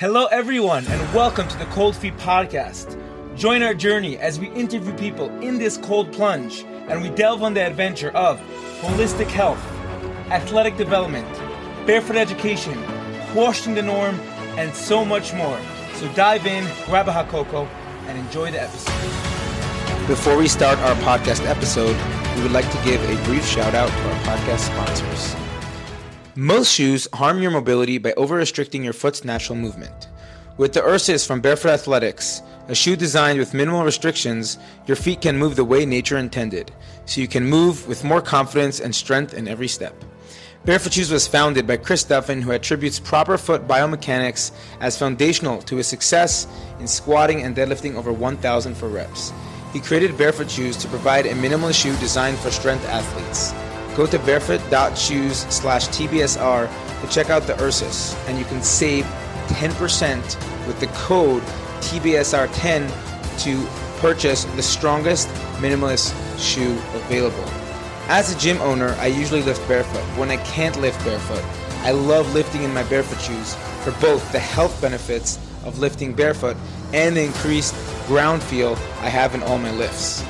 Hello, everyone, and welcome to the Cold Feet Podcast. Join our journey as we interview people in this cold plunge and we delve on the adventure of holistic health, athletic development, barefoot education, questioning the norm, and so much more. So dive in, grab a hot cocoa, and enjoy the episode. Before we start our podcast episode, we would like to give a brief shout out to our podcast sponsors. Most shoes harm your mobility by over restricting your foot's natural movement. With the Ursus from Bearfoot Athletics, a shoe designed with minimal restrictions, your feet can move the way nature intended, so you can move with more confidence and strength in every step. Bearfoot Shoes was founded by Chris Duffin, who attributes proper foot biomechanics as foundational to his success in squatting and deadlifting over 1,000 for reps. He created Bearfoot Shoes to provide a minimalist shoe designed for strength athletes. Go to bearfoot.shoes slash TBSR to check out the Ursus, and you can save 10% with the code TBSR10 to purchase the strongest minimalist shoe available. As a gym owner, I usually lift barefoot. When I can't lift barefoot, I love lifting in my barefoot shoes for both the health benefits of lifting barefoot and the increased ground feel I have in all my lifts.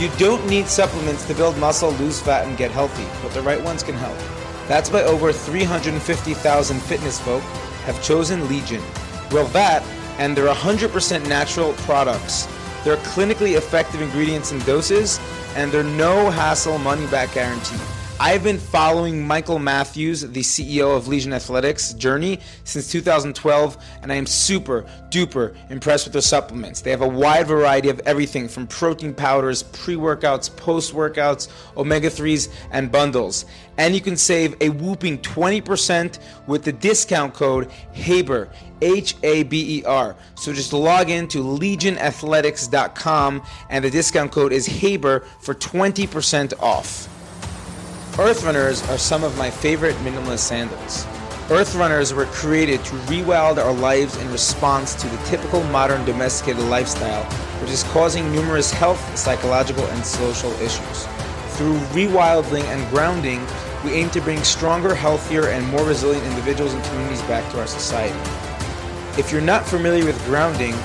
You don't need supplements to build muscle, lose fat, and get healthy, but the right ones can help. That's why over 350,000 fitness folk have chosen Legion. Well, that and their 100% natural products. They're clinically effective ingredients and doses, and they're no hassle money back guarantee. I've been following Michael Matthews, the CEO of Legion Athletics, journey since 2012, and I am super duper impressed with their supplements. They have a wide variety of everything from protein powders, pre workouts, post workouts, omega 3s, and bundles. And you can save a whooping 20% with the discount code HABER, H A B E R. So just log in to legionathletics.com, and the discount code is HABER for 20% off. Earth Runners are some of my favorite minimalist sandals. Earth Runners were created to rewild our lives in response to the typical modern domesticated lifestyle, which is causing numerous health, psychological, and social issues. Through rewilding and grounding, we aim to bring stronger, healthier, and more resilient individuals and communities back to our society. If you're not familiar with grounding,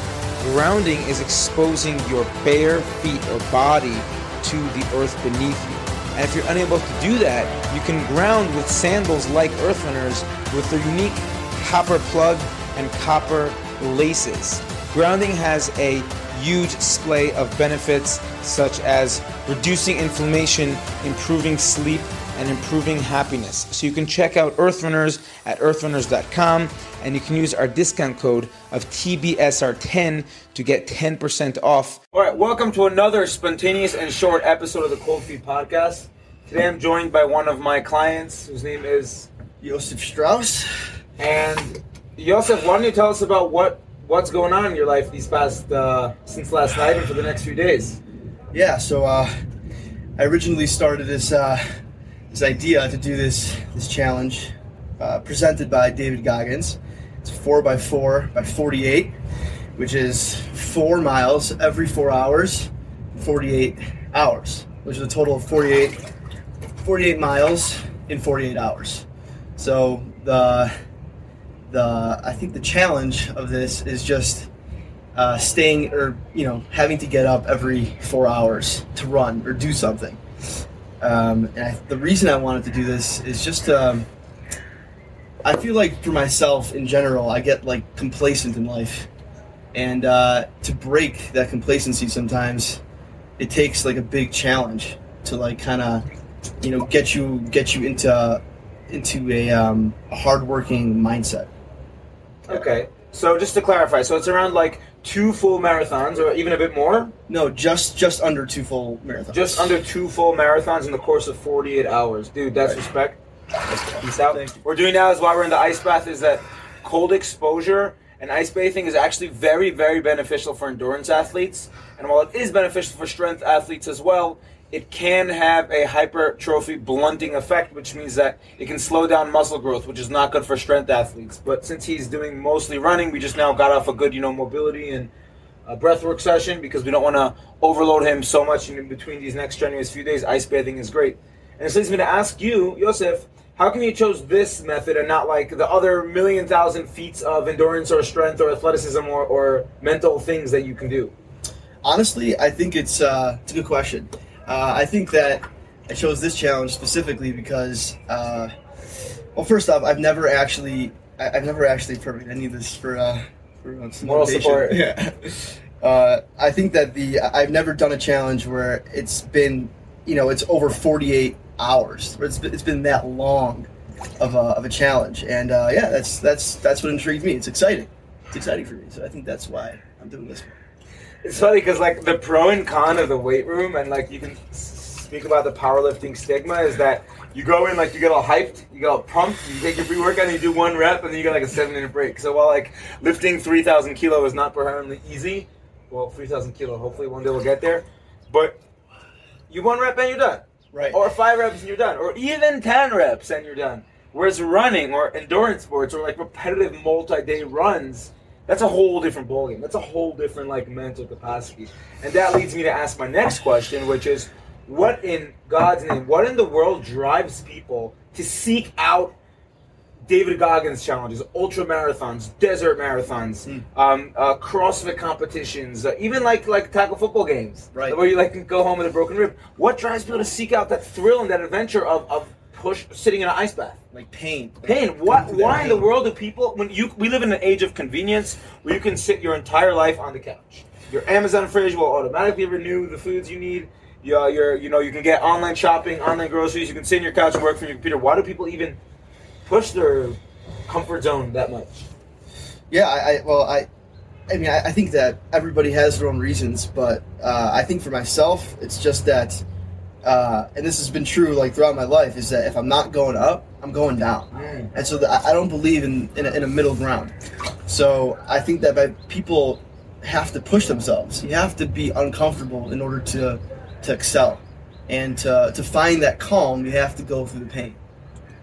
grounding is exposing your bare feet or body to the earth beneath you. And if you're unable to do that, you can ground with sandals like Earth Runners with their unique copper plug and copper laces. Grounding has a huge splay of benefits such as reducing inflammation, improving sleep, and improving happiness. So you can check out Earth Runners at earthrunners.com and you can use our discount code of TBSR10 to get 10% off. All right, welcome to another spontaneous and short episode of the Cold Feet Podcast. Today I'm joined by one of my clients whose name is Josef Strauss. And Josef, why don't you tell us about what what's going on in your life these past uh, since last night and for the next few days? Yeah, so uh, I originally started this uh, this idea to do this this challenge uh, presented by David Goggins. It's four by four by forty eight, which is four miles every four hours, forty eight hours, which is a total of 48, 48 miles in forty eight hours. So the the I think the challenge of this is just uh, staying or you know having to get up every four hours to run or do something. Um, and I, the reason I wanted to do this is just um, I feel like for myself in general I get like complacent in life, and uh, to break that complacency sometimes it takes like a big challenge to like kind of you know get you get you into into a, um, a hardworking mindset. Okay. So just to clarify, so it's around like two full marathons or even a bit more? No, just just under two full marathons. Just under two full marathons in the course of 48 hours. Dude, that's respect. Peace out. We're doing now is while we're in the ice bath is that cold exposure and ice bathing is actually very, very beneficial for endurance athletes. And while it is beneficial for strength athletes as well, it can have a hypertrophy blunting effect, which means that it can slow down muscle growth, which is not good for strength athletes. But since he's doing mostly running, we just now got off a good, you know, mobility and uh, breathwork session because we don't want to overload him so much in between these next strenuous few days. Ice bathing is great. And this leads me to ask you, Yosef, How come you chose this method and not like the other million thousand feats of endurance or strength or athleticism or, or mental things that you can do? Honestly, I think it's uh, it's a good question. Uh, I think that I chose this challenge specifically because, uh, well, first off, I've never actually I, have never actually perfect any of this for uh, for uh, some Moral support. Yeah. Uh, I think that the I've never done a challenge where it's been you know it's over 48 hours. Where it's been, it's been that long of a, of a challenge, and uh, yeah, that's that's that's what intrigued me. It's exciting. It's exciting for me, so I think that's why I'm doing this. one. It's funny because like the pro and con of the weight room, and like you can speak about the powerlifting stigma is that you go in like you get all hyped, you get all pumped, you take your pre workout, and you do one rep, and then you get like a seven minute break. So while like lifting three thousand kilo is not permanently easy, well three thousand kilo, hopefully one day we'll get there, but you one rep and you're done. Right. or five reps and you're done, or even ten reps and you're done. Whereas running or endurance sports or like repetitive multi-day runs, that's a whole different ballgame. That's a whole different like mental capacity. And that leads me to ask my next question, which is, what in God's name, what in the world drives people to seek out David Goggins challenges, ultra marathons, desert marathons, um, uh, CrossFit competitions, uh, even like like tackle football games, Right. Where you like can go home with a broken rib. What drives people to seek out that thrill and that adventure of, of push sitting in an ice bath? Like pain. Pain. What? Going through that Why in the world do people? When you we live in an age of convenience where you can sit your entire life on the couch. Your Amazon fridge will automatically renew the foods you need. You, uh, you're, you know, you can get online shopping, online groceries. You can sit in your couch and work from your computer. Why do people even push their comfort zone that much? Yeah, I, I well, I, I mean, I, I think that everybody has their own reasons, but uh, I think for myself, it's just that, uh, and this has been true like throughout my life, is that if I'm not going up, I'm going down, Mm. and so the, I don't believe in in a, in a middle ground. So I think that by people have to push themselves. You have to be uncomfortable in order to to excel, and to to find that calm, you have to go through the pain.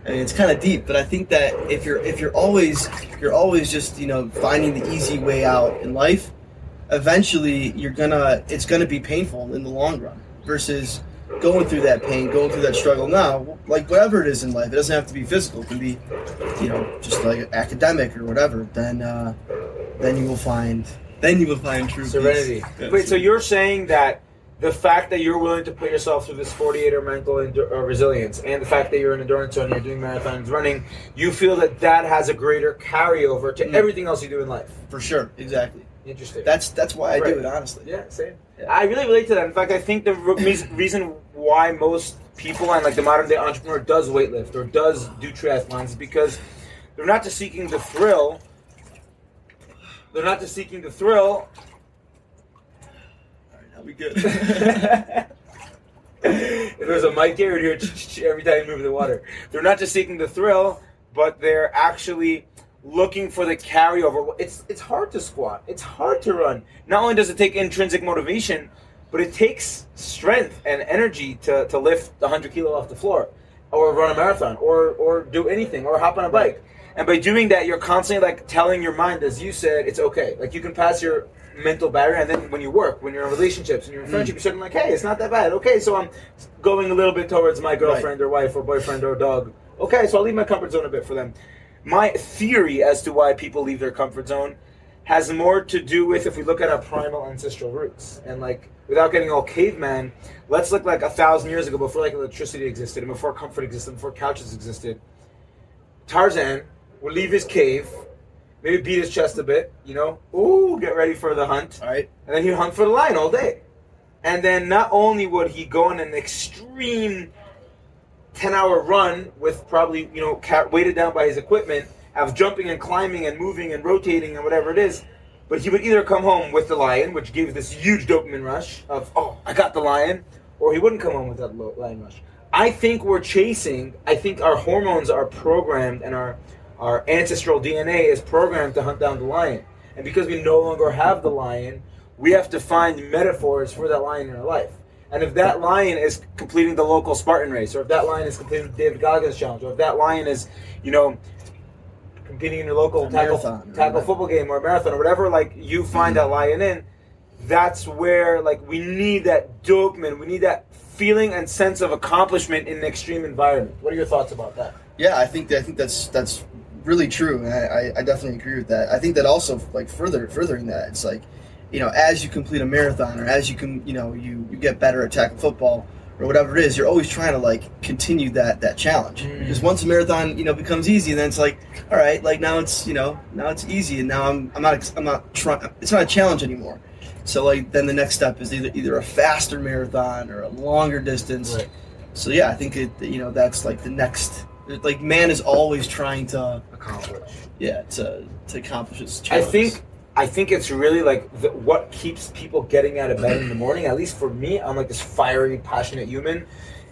I mean, it's kind of deep, but I think that if you're if you're always you're always just you know finding the easy way out in life, eventually you're gonna it's gonna be painful in the long run. Versus going through that pain, going through that struggle now, like whatever it is in life, it doesn't have to be physical. It can be, you know, just like academic or whatever. Then uh, then you will find then you will find true. Serenity. Yes. Wait, so you're saying that the fact that you're willing to put yourself through this 48 hour mental endu- uh, resilience and the fact that you're an endurance runner, you're doing marathons, running, you feel that that has a greater carryover to Mm. everything else you do in life. for sure, exactly. Interesting. That's that's why I Right. do it honestly. yeah, same. Yeah. I really relate to that. In fact, I think the re- reason why most people and like the modern day entrepreneur does weightlift or does do triathlons is because they're not just seeking the thrill. They're not just seeking the thrill All right, now we good. if there's a mic here, you'd every time you move the water. They're not just seeking the thrill, but they're actually looking for the carryover. It's it's hard to squat. It's hard to run. Not only does it take intrinsic motivation, but it takes strength and energy to, to lift 100 kilo off the floor, or run a marathon, or or do anything, or hop on a bike. And by doing that, you're constantly like telling your mind, as you said, it's okay. Like you can pass your mental barrier, and then when you work, when you're in relationships, and you're in hmm. friendship, you're suddenly like, hey, it's not that bad. Okay, so I'm going a little bit towards my girlfriend or wife or boyfriend or dog. Okay, so I'll leave my comfort zone a bit for them. My theory as to why people leave their comfort zone has more to do with if we look at our primal ancestral roots and like without getting all caveman, let's look like a thousand years ago before like electricity existed and before comfort existed, and before couches existed. Tarzan would leave his cave, maybe beat his chest a bit, you know, ooh, get ready for the hunt, All right. and then he'd hunt for the lion all day. And then not only would he go on an extreme 10 hour run with probably, you know, ca- weighted down by his equipment, have jumping and climbing and moving and rotating and whatever it is, but he would either come home with the lion, which gives this huge dopamine rush of, oh, I got the lion, or he wouldn't come home with that lion rush. I think we're chasing, I think our hormones are programmed and our, our ancestral DNA is programmed to hunt down the lion. And because we no longer have the lion, we have to find metaphors for that lion in our life. And if that lion is completing the local Spartan race, or if that lion is completing the David Goggins challenge, or if that lion is, you know, competing in your local tackle, marathon tackle football game or marathon or whatever, like you find mm-hmm. that lion in, that's where like we need that dopamine, we need that feeling and sense of accomplishment in an extreme environment. What are your thoughts about that? Yeah, I think that, I think that's that's really true. And I, I, I definitely agree with that. I think that also like further furthering that, it's like, you know, as you complete a marathon or as you can, you know, you, you get better at tackle football or whatever it is, you're always trying to like continue that that challenge. Mm. Because once a marathon, you know, becomes easy, then it's like, all right, like now it's you know now it's easy, and now I'm I'm not I'm not trying. It's not a challenge anymore. So like then the next step is either either a faster marathon or a longer distance. Right. So yeah, I think it you know that's like the next like man is always trying to Accomplish. yeah to to accomplish his challenge. I think I think it's really like the, what keeps people getting out of bed in the morning. At least for me, I'm like this fiery, passionate human.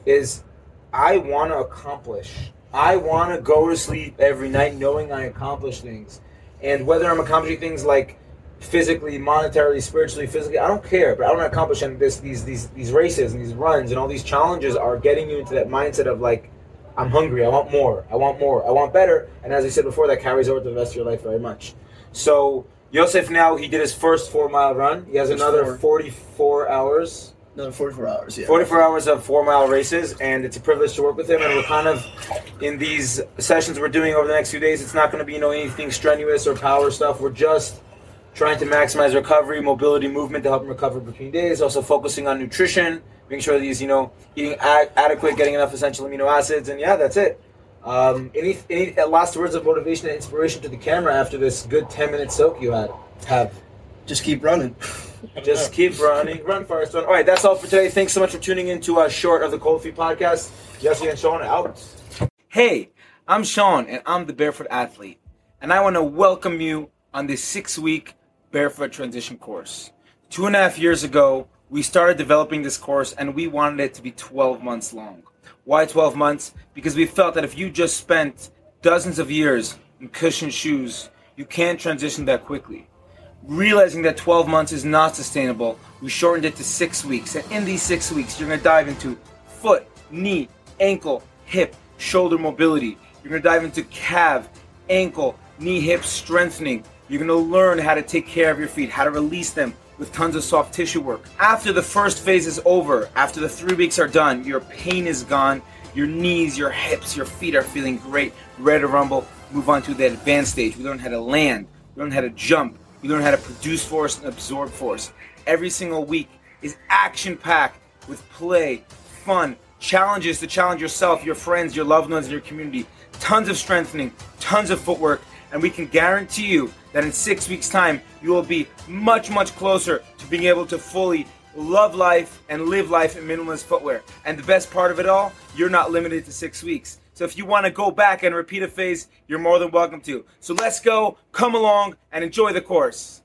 Is I want to accomplish. I want to go to sleep every night knowing I accomplish things, and whether I'm accomplishing things like physically, monetarily, spiritually, physically, I don't care. But I want to accomplish and this these these these races and these runs and all these challenges are getting you into that mindset of like. I'm hungry. I want more. I want more. I want better. And as I said before, that carries over to the rest of your life very much. So Yosef now he did his first four mile run. He has another four. 44 hours, another 44 hours. Yeah. 44 hours of four mile races, and it's a privilege to work with him. And we're kind of in these sessions we're doing over the next few days. It's not going to be you know anything strenuous or power stuff. We're just trying to maximize recovery, mobility, movement to help him recover between days. Also focusing on nutrition, making sure that he's you know eating a- adequate, getting enough essential amino acids, and yeah, that's it. Um, any any last words of motivation and inspiration to the camera after this good 10 minute soak you had have? Just keep running. Just keep running, run fast, run. All right, that's all for today. Thanks so much for tuning in to a short of the Cold Feet podcast. Jesse and Sean out. Hey, I'm Sean, and I'm the Barefoot Athlete, and I want to welcome you on this six-week Barefoot Transition course. Two and a half years ago, we started developing this course, and we wanted it to be 12 months long. Why 12 months? Because we felt that if you just spent dozens of years in cushioned shoes, you can't transition that quickly realizing that 12 months is not sustainable, we shortened it to six weeks. And in these six weeks, you're going to dive into foot, knee, ankle, hip, shoulder mobility. You're going to dive into calf, ankle, knee, hip strengthening. You're going to learn how to take care of your feet, how to release them with tons of soft tissue work. After the first phase is over, after the three weeks are done, your pain is gone. Your knees, your hips, your feet are feeling great, ready to rumble. Move on to the advanced stage. We learn how to land, we learn how to jump, we learn how to produce force and absorb force. Every single week is action packed with play, fun, challenges to challenge yourself, your friends, your loved ones, and your community. Tons of strengthening, tons of footwork, and we can guarantee you that in six weeks' time, you will be much, much closer to being able to fully love life and live life in minimalist footwear. And the best part of it all, you're not limited to six weeks. So if you want to go back and repeat a phase, you're more than welcome to. So let's go, come along, and enjoy the course.